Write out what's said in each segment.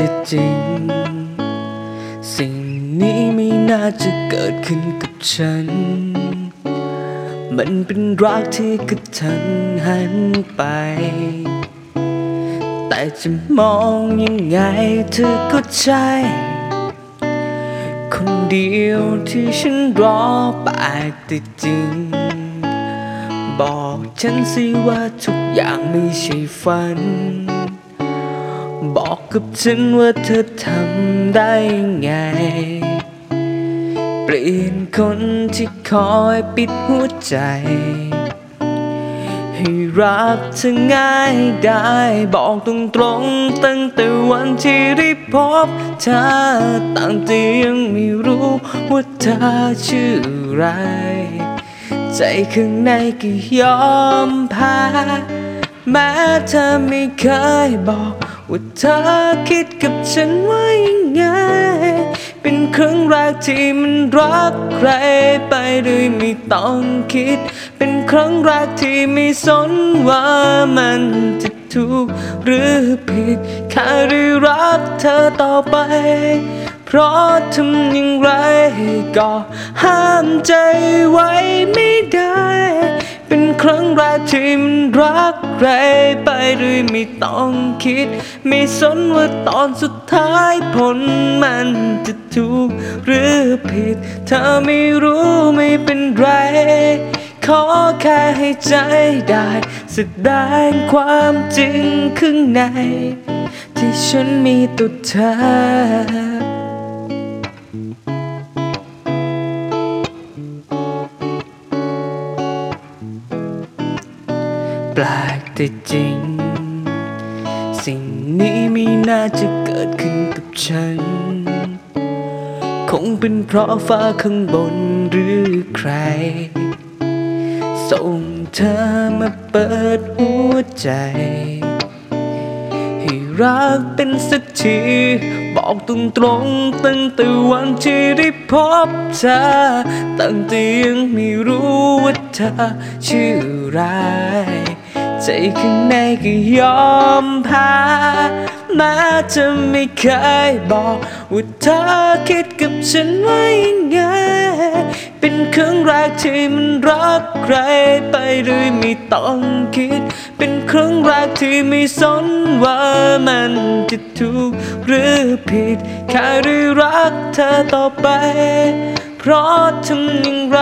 แต่จริง สิ่งนี้ไม่น่าจะเกิดขึ้นกับฉัน มันเป็นรักที่กระทันหันไป แต่จะมองยังไงเธอก็ใช่คนเดียวที่ฉันรอแปลกแต่จริง บอกฉันสิว่าทุกอย่างไม่ใช่ฝัน บอกกับฉันว่าเธอทำได้ไง เปลี่ยนคนที่คอยปิดหัวใจ ให้รักเธอง่ายได้ บอกตรงตรงๆตั้งแต่วันที่ได้พบเธอตั้งแต่ยังไม่รู้ว่าเธอชื่ออะไร ใจข้างในก็ยอมแพ้แม้เธอไม่เคยบอก ว่าเธอคิดกับฉันว่ายังไง เป็นครั้งแรกที่มันรักใครไปโดยไม่ต้องคิด เป็นครั้งแรกที่ไม่สนว่ามันจะถูกหรือผิดแค่ได้รักเธอต่อไป เพราะทำอย่างไรก็ห้ามใจไว้ไม่ได้ เป็นครั้งแรกที่มันรักใครไปโดยไม่ต้องคิด ไม่สนว่าตอนสุดท้ายผลมันจะถูกหรือผิด เธอไม่รู้ไม่เป็นไร ขอแค่ให้ใจได้แสดงความจริงข้างใน ที่ฉันมีต่อเธอ แปลกแต่จริง สิ่งนี้ไม่น่าจะเกิดขึ้นกับฉัน คงเป็นเพราะฟ้าข้างบนหรือใคร ส่งเธอมาเปิดหัวใจ ให้รักเป็นสักที บอกตรงตรงตั้งแต่วันที่ได้พบเธอ ตั้งแต่ยังไม่รู้ว่าเธอชื่ออะไร ใจข้างในก็ยอมแพ้แม้จะไม่เคยบอกว่าเธอคิดกับฉันว่ายังไง เป็นครั้งแรกที่มันรักใครไปโดยไม่ต้องคิด เป็นครั้งแรกที่ไม่สนว่ามันจะถูกหรือผิด แค่ได้รักเธอต่อไปเพราะทำอย่างไร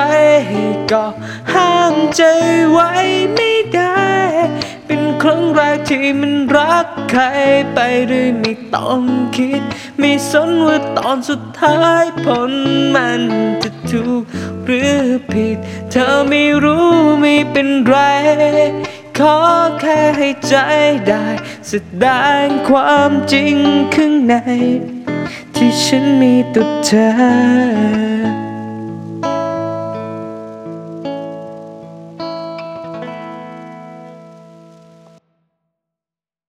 ก็ห้ามใจไว้ไม่ได้ รั้งแรกที่มันรักใครไปโดยไม่ต้องคิด ไม่สนว่าตอนสุดท้ายผลมันจะถูกหรือผิด เธอไม่รู้ไม่เป็นไร ขอแค่ให้ใจได้แสดงความจริงข้างใน ที่ฉันมีต่อเธอ